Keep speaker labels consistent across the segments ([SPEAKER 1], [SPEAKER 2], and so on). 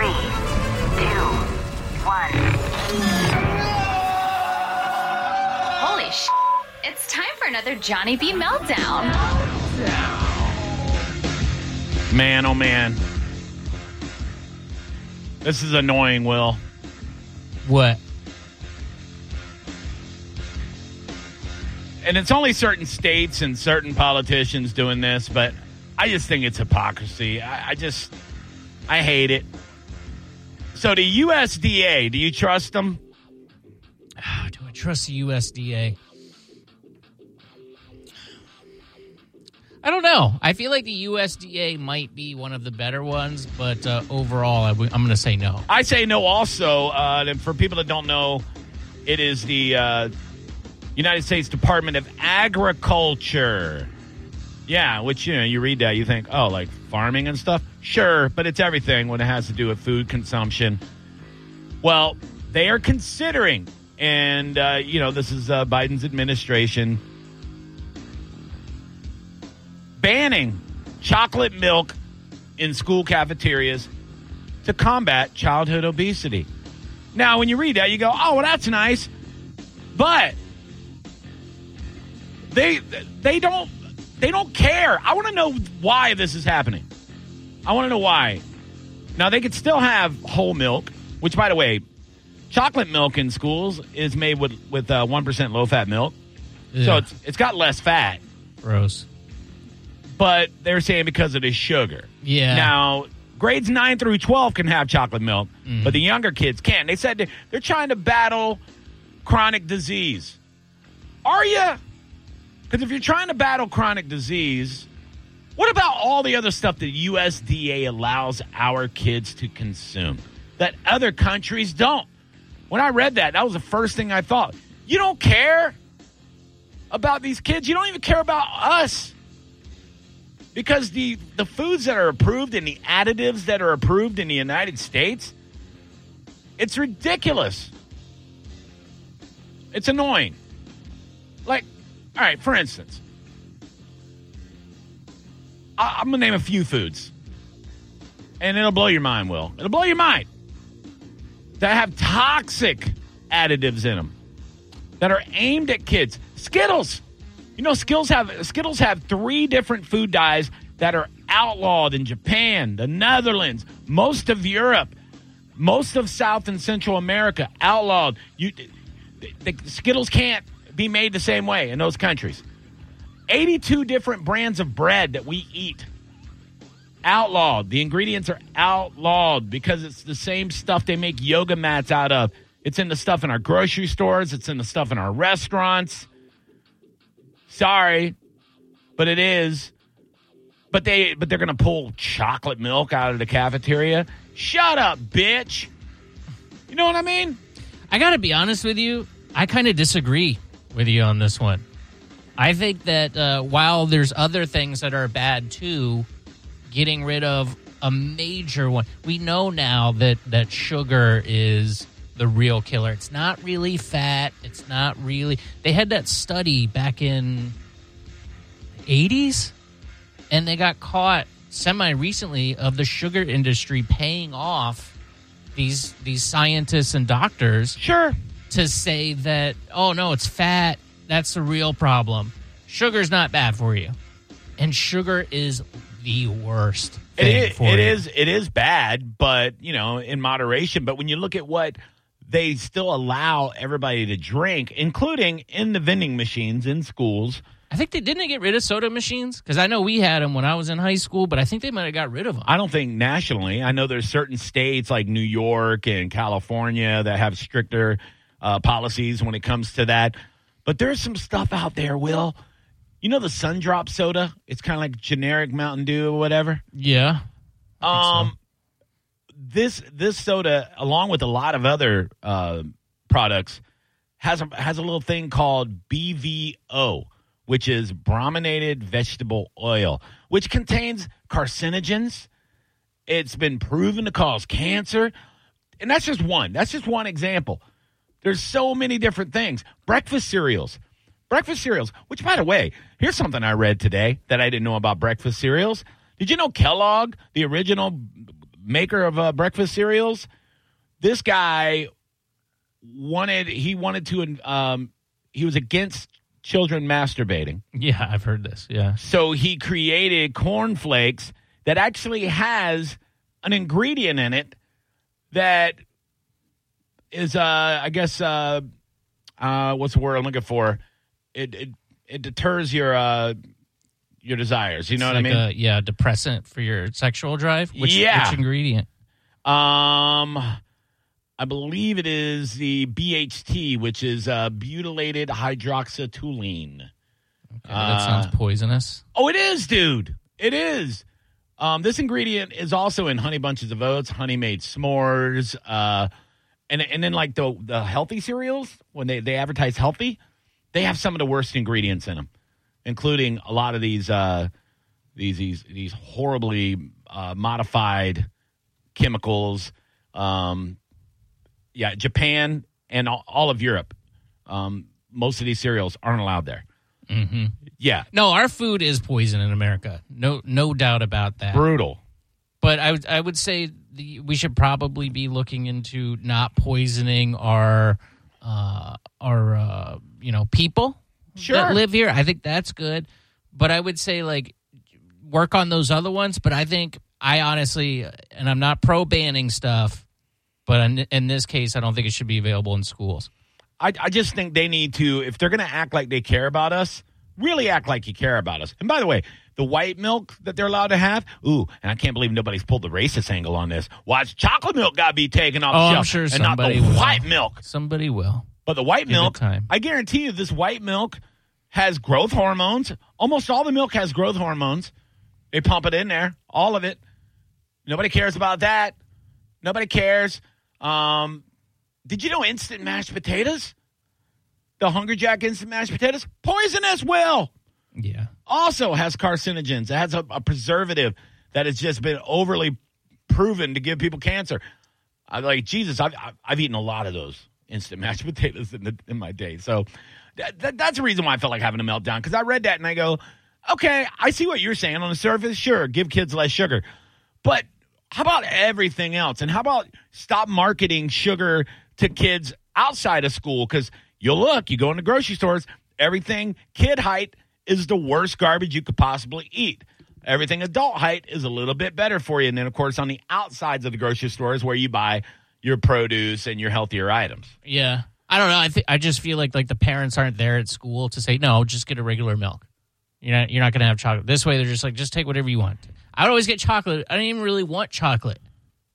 [SPEAKER 1] In three, two, one.
[SPEAKER 2] Holy sh! It's time for another Johnny B meltdown.
[SPEAKER 3] Man, oh man. This is annoying, Will.
[SPEAKER 4] What?
[SPEAKER 3] And it's only certain states and certain politicians doing this, but I just think it's hypocrisy. I, I just, I hate it. So the USDA, do you trust them?
[SPEAKER 4] Do I trust the USDA? I don't know. I feel like the USDA might be one of the better ones, but uh, overall, I w- I'm going to say no.
[SPEAKER 3] I say no also. Uh, and for people that don't know, it is the uh, United States Department of Agriculture. Yeah, which, you know, you read that, you think, oh, like farming and stuff? Sure, but it's everything when it has to do with food consumption. Well, they are considering, and, uh, you know, this is uh, Biden's administration banning chocolate milk in school cafeterias to combat childhood obesity. Now, when you read that, you go, "Oh, well, that's nice," but they they don't they don't care. I want to know why this is happening. I want to know why. Now they could still have whole milk, which, by the way, chocolate milk in schools is made with with uh, one low fat milk, so it's it's got less fat.
[SPEAKER 4] Gross.
[SPEAKER 3] But they're saying because of the sugar.
[SPEAKER 4] Yeah.
[SPEAKER 3] Now, grades 9 through 12 can have chocolate milk,
[SPEAKER 4] Mm.
[SPEAKER 3] but the younger kids can't. They said they- they're trying to battle chronic disease. Are you? Because if you're trying to battle chronic disease, what about all the other stuff that USDA allows our kids to consume that other countries don't? When I read that, that was the first thing I thought. You don't care about these kids. You don't even care about us because the the foods that are approved and the additives that are approved in the United States, it's ridiculous. It's annoying. Like, all right, for instance, I, I'm gonna name a few foods, and it'll blow your mind. Will it'll blow your mind that have toxic additives in them that are aimed at kids? Skittles. You know, Skittles have Skittles have three different food dyes that are outlawed in Japan, the Netherlands, most of Europe, most of South and Central America. Outlawed. You, the, the Skittles can't be made the same way in those countries. Eighty-two different brands of bread that we eat. Outlawed. The ingredients are outlawed because it's the same stuff they make yoga mats out of. It's in the stuff in our grocery stores. It's in the stuff in our restaurants. Sorry, but it is. But they but they're gonna pull chocolate milk out of the cafeteria. Shut up, bitch. You know what I mean?
[SPEAKER 4] I got to be honest with you. I kind of disagree with you on this one. I think that uh, while there's other things that are bad too, getting rid of a major one. We know now that that sugar is the real killer. It's not really fat. It's not really. They had that study back in 80s and they got caught semi recently of the sugar industry paying off these these scientists and doctors
[SPEAKER 3] Sure.
[SPEAKER 4] to say that oh no it's fat that's the real problem sugar's not bad for you and sugar is the worst
[SPEAKER 3] It
[SPEAKER 4] thing
[SPEAKER 3] is,
[SPEAKER 4] for
[SPEAKER 3] it
[SPEAKER 4] you.
[SPEAKER 3] is it is bad, but you know, in moderation. But when you look at what they still allow everybody to drink, including in the vending machines in schools,
[SPEAKER 4] i think they didn't get rid of soda machines because i know we had them when i was in high school but i think they might have got rid of them
[SPEAKER 3] I don't think nationally. I know there's certain states like New York and California that have stricter uh, policies when it comes to that. But there's some stuff out there, Will. You know the Sun Drop soda? It's kind of like generic Mountain Dew or whatever.
[SPEAKER 4] yeah
[SPEAKER 3] Um, this this soda, along with a lot of other uh, products, has a has a little thing called BVO, which is brominated vegetable oil, which contains carcinogens. It's been proven to cause cancer, and that's just one. That's just one example. There's so many different things. Breakfast cereals. Breakfast cereals, which, by the way, here's something I read today that I didn't know about breakfast cereals. Did you know Kellogg, the original maker of uh, breakfast cereals, this guy wanted he wanted to um, he was against children masturbating,
[SPEAKER 4] Yeah, I've heard this. Yeah.
[SPEAKER 3] so he created cornflakes that actually has an ingredient in it that is uh I guess uh uh what's the word I'm looking for? It it it deters your uh your desires. You know
[SPEAKER 4] It's
[SPEAKER 3] what
[SPEAKER 4] like
[SPEAKER 3] I mean?
[SPEAKER 4] A, yeah, depressant for your sexual drive. Which,
[SPEAKER 3] Yeah.
[SPEAKER 4] Which ingredient?
[SPEAKER 3] Um, I believe it is the BHT, which is uh, butylated hydroxytoluene.
[SPEAKER 4] Okay, that sounds
[SPEAKER 3] Uh,
[SPEAKER 4] poisonous.
[SPEAKER 3] Oh, it is, dude. It is. Um, this ingredient is also in honey bunches of oats, Honey Maid s'mores, uh, and and then like the the healthy cereals when they they advertise healthy, they have some of the worst ingredients in them, including a lot of these uh, these these these horribly uh, modified chemicals. Um, yeah, Japan and all, all of Europe, um, most of these cereals aren't allowed there.
[SPEAKER 4] Mm-hmm.
[SPEAKER 3] Yeah,
[SPEAKER 4] No, our food is poison in America. No, no doubt about that.
[SPEAKER 3] brutal.
[SPEAKER 4] But I would, I would say the, we should probably be looking into not poisoning our, uh, our, uh, you know, people
[SPEAKER 3] Sure.
[SPEAKER 4] that live here. I think that's good. But I would say like work on those other ones. But I think I honestly, and I'm not pro banning stuff, but in, in this case, I don't think it should be available in schools.
[SPEAKER 3] I, I just think they need to, if they're going to act like they care about us, really act like you care about us. And by the way, the white milk that they're allowed to have, ooh, and I can't believe nobody's pulled the racist angle on this. Watch chocolate milk got to be taken off
[SPEAKER 4] Oh,
[SPEAKER 3] the
[SPEAKER 4] I'm
[SPEAKER 3] shelf,
[SPEAKER 4] sure
[SPEAKER 3] and not the
[SPEAKER 4] will.
[SPEAKER 3] white milk.
[SPEAKER 4] Somebody will.
[SPEAKER 3] But the white
[SPEAKER 4] Give
[SPEAKER 3] milk,
[SPEAKER 4] time.
[SPEAKER 3] I guarantee you, this white milk has growth hormones. Almost all the milk has growth hormones. They pump it in there, all of it. Nobody cares about that. Nobody cares. Um, did you know instant mashed potatoes? The Hungry Jack instant mashed potatoes, poisonous. Will
[SPEAKER 4] Yeah.
[SPEAKER 3] also has carcinogens. It has a, a preservative that has just been overly proven to give people cancer. I'm like Jesus. I've I've- I've eaten a lot of those instant mashed potatoes in the, in my day. So that, that, that's the reason why I felt like having a meltdown because I read that and I go, okay, I see what you're saying on the surface. Sure, give kids less sugar, but how about everything else? And how about stop marketing sugar to kids outside of school? Because you look, you go into grocery stores, everything kid height is the worst garbage you could possibly eat. Everything adult height is a little bit better for you. And then, of course, on the outsides of the grocery stores where you buy your produce and your healthier items.
[SPEAKER 4] Yeah. I don't know. I think I just feel like like the parents aren't there at school to say no, just get a regular milk. You're not you're not going to have chocolate. This way they're just like just take whatever you want. I would always get chocolate. I didn't even really want chocolate.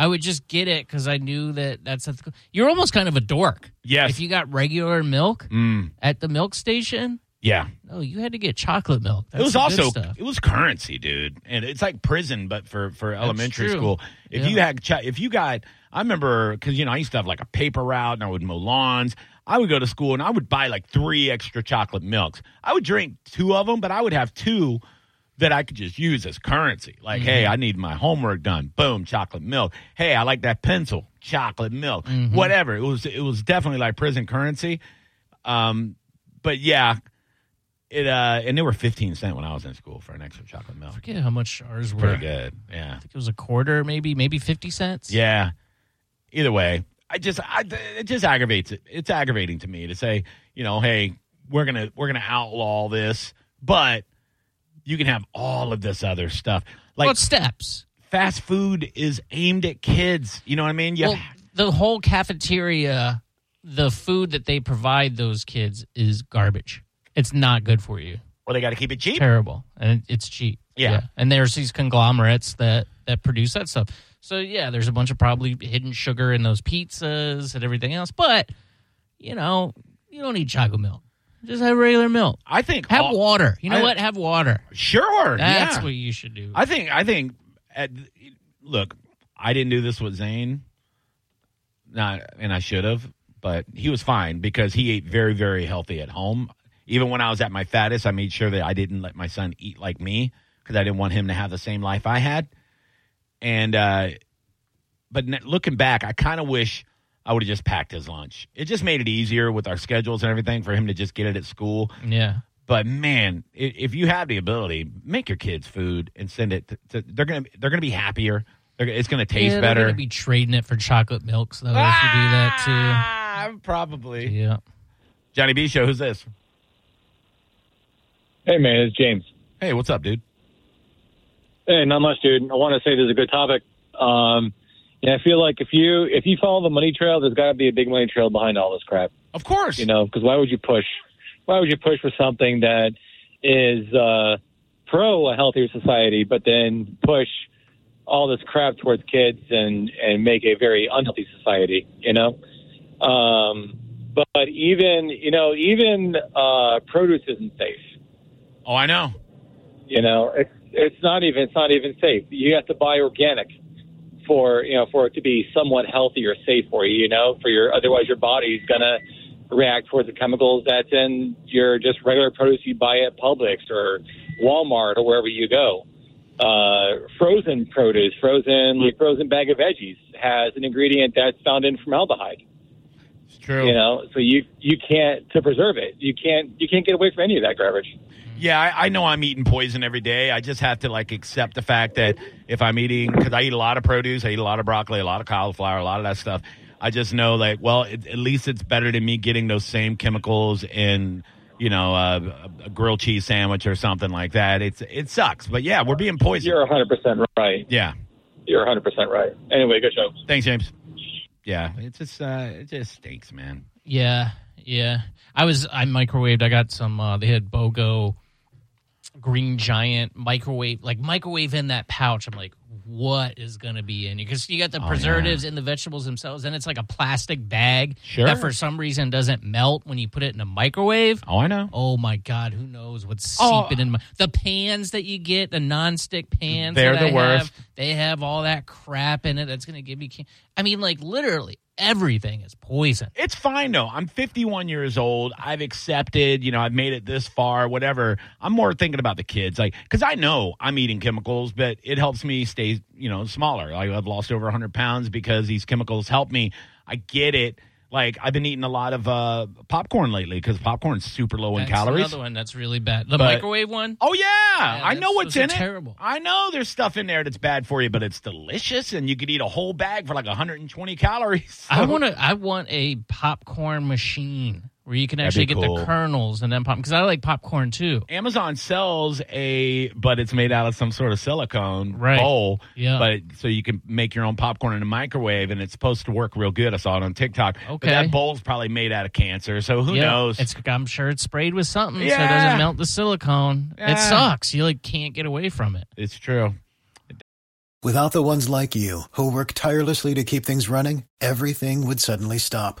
[SPEAKER 4] I would just get it because I knew that that's ethical. You're almost kind of a dork.
[SPEAKER 3] Yes.
[SPEAKER 4] If you got regular milk
[SPEAKER 3] Mm,
[SPEAKER 4] at the milk station,
[SPEAKER 3] yeah.
[SPEAKER 4] no, you had to get chocolate milk. That's
[SPEAKER 3] it was also it was currency, dude, and it's like prison, but for for elementary
[SPEAKER 4] true.
[SPEAKER 3] school. If
[SPEAKER 4] Yeah.
[SPEAKER 3] you had ch- if you got, I remember because you know I used to have like a paper route, and I would mow lawns. I would go to school and I would buy like three extra chocolate milks. I would drink two of them, but I would have two that I could just use as currency. Like, hey,
[SPEAKER 4] Mm-hmm.
[SPEAKER 3] I need my homework done. Boom, chocolate milk. Hey, I like that pencil. Chocolate milk.
[SPEAKER 4] Mm-hmm.
[SPEAKER 3] Whatever. It was it was definitely like prison currency. Um, but yeah, it uh, and they were fifteen cent when I was in school for an extra chocolate milk.
[SPEAKER 4] I forget how much ours were.
[SPEAKER 3] Pretty good. Yeah.
[SPEAKER 4] I think it was a quarter, maybe, maybe fifty cents.
[SPEAKER 3] Yeah. Either way, I just I, it just aggravates it. It's aggravating to me to say, you know, hey, we're gonna we're gonna outlaw this, but you can have all of this other stuff. Like
[SPEAKER 4] well, steps.
[SPEAKER 3] fast food is aimed at kids. You know what I mean? Yeah.
[SPEAKER 4] Well, the whole cafeteria, the food that they provide those kids is garbage. It's not good for you.
[SPEAKER 3] well, they got to keep it cheap.
[SPEAKER 4] Terrible, and it's cheap.
[SPEAKER 3] Yeah.
[SPEAKER 4] and there's these conglomerates that that produce that stuff. So yeah, there's a bunch of probably hidden sugar in those pizzas and everything else. But you know, you don't need chocolate milk. Just have regular milk.
[SPEAKER 3] I think
[SPEAKER 4] Have
[SPEAKER 3] all-
[SPEAKER 4] water. You know
[SPEAKER 3] I-
[SPEAKER 4] what? Have water.
[SPEAKER 3] Sure.
[SPEAKER 4] That's
[SPEAKER 3] yeah.
[SPEAKER 4] what you should do.
[SPEAKER 3] I think I think at, look, I didn't do this with Zane. Not, and I should have, but he was fine because he ate very, very healthy at home. Even when I was at my fattest, I made sure that I didn't let my son eat like me because I didn't want him to have the same life I had. And, uh, but n- looking back, I kind of wish I would have just packed his lunch. It just made it easier with our schedules and everything for him to just get it at school.
[SPEAKER 4] Yeah.
[SPEAKER 3] But man, if you have the ability, make your kids food and send it. To, to, they're gonna they're gonna be happier. They're, it's gonna taste
[SPEAKER 4] yeah,
[SPEAKER 3] better.
[SPEAKER 4] They're gonna be trading it for chocolate milks though if you do that
[SPEAKER 3] Ah,
[SPEAKER 4] too.
[SPEAKER 3] probably.
[SPEAKER 4] Yeah.
[SPEAKER 3] Johnny B show. Who's this?
[SPEAKER 5] Hey man, it's James.
[SPEAKER 3] Hey, what's up, dude?
[SPEAKER 5] Hey, not much, dude. I want to say this is a good topic. Um, yeah, I feel like if you if you follow the money trail, there's got to be a big money trail behind all this crap.
[SPEAKER 3] Of course.
[SPEAKER 5] You know, because why would you push? Why would you push for something that is uh, pro a healthier society, but then push all this crap towards kids and and make a very unhealthy society? You know. Um, but even you know even uh, produce isn't safe.
[SPEAKER 3] Oh, I know.
[SPEAKER 5] You know, it's it's not even it's not even safe. You have to buy organic for you know for it to be somewhat healthy or safe for you. You know, for your otherwise your body's gonna react towards the chemicals that's in your just regular produce you buy at Publix or Walmart or wherever you go. Uh, frozen produce, frozen like frozen bag of veggies has an ingredient that's found in formaldehyde.
[SPEAKER 3] It's true.
[SPEAKER 5] You know, so you you can't to preserve it. You can't you can't get away from any of that garbage.
[SPEAKER 3] Yeah, I, I know I'm eating poison every day. I just have to like accept the fact that if I'm eating, because I eat a lot of produce, I eat a lot of broccoli, a lot of cauliflower, a lot of that stuff. I just know like, well, it, at least it's better than me getting those same chemicals in, you know, uh, a grilled cheese sandwich or something like that. It's it sucks, but yeah, we're being poisoned.
[SPEAKER 5] You're 100 percent right.
[SPEAKER 3] yeah,
[SPEAKER 5] You're 100 percent right. Anyway, good show.
[SPEAKER 3] thanks, James. Yeah, it's just uh, it just stinks, man.
[SPEAKER 4] Yeah, yeah. I was I microwaved. I got some. Uh, they had BOGO Green Giant microwave, like microwave in that pouch. I'm like, what is gonna be in it? Because you got the
[SPEAKER 3] Oh,
[SPEAKER 4] preservatives in the vegetables themselves, and it's like a plastic bag
[SPEAKER 3] Sure.
[SPEAKER 4] that for some reason doesn't melt when you put it in a microwave.
[SPEAKER 3] Oh, I know.
[SPEAKER 4] Oh my god, who knows what's
[SPEAKER 3] Oh.
[SPEAKER 4] seeping in my the pans that you get, the nonstick pans.
[SPEAKER 3] They're
[SPEAKER 4] that
[SPEAKER 3] the
[SPEAKER 4] I
[SPEAKER 3] worst.
[SPEAKER 4] Have, they have all that crap in it that's gonna give me Can- I mean, like literally everything is poison.
[SPEAKER 3] It's fine though. I'm 51 years old. I've accepted, you know, I've made it this far, whatever. I'm more thinking about the kids, like, because I know I'm eating chemicals, but it helps me stay, you know, smaller. Like I've lost over 100 pounds because these chemicals help me. I get it. Like I've been eating a lot of uh, popcorn lately because popcorn's super low in calories.
[SPEAKER 4] Another one that's really bad. The
[SPEAKER 3] But-
[SPEAKER 4] microwave one.
[SPEAKER 3] Oh yeah, I know what's in it.
[SPEAKER 4] terrible.
[SPEAKER 3] I know there's stuff in there that's bad for you, but it's delicious, and you could eat a whole bag for like 120 calories.
[SPEAKER 4] I want to. I want a popcorn machine where you can actually get
[SPEAKER 3] cool.
[SPEAKER 4] the kernels and then pop. Because I like popcorn too.
[SPEAKER 3] Amazon sells a, but it's made out of some sort of silicone
[SPEAKER 4] Right.
[SPEAKER 3] bowl.
[SPEAKER 4] Yeah.
[SPEAKER 3] But so you can make your own popcorn in a microwave, and it's supposed to work real good. I saw it on TikTok. But
[SPEAKER 4] Okay.
[SPEAKER 3] that bowl's probably made out of cancer, so who
[SPEAKER 4] Yeah.
[SPEAKER 3] knows?
[SPEAKER 4] It's. I'm sure it's sprayed with something so it doesn't melt the silicone.
[SPEAKER 3] Yeah.
[SPEAKER 4] It sucks. You like can't get away from it.
[SPEAKER 3] it's true.
[SPEAKER 6] Without the ones like you, who work tirelessly to keep things running, everything would suddenly stop.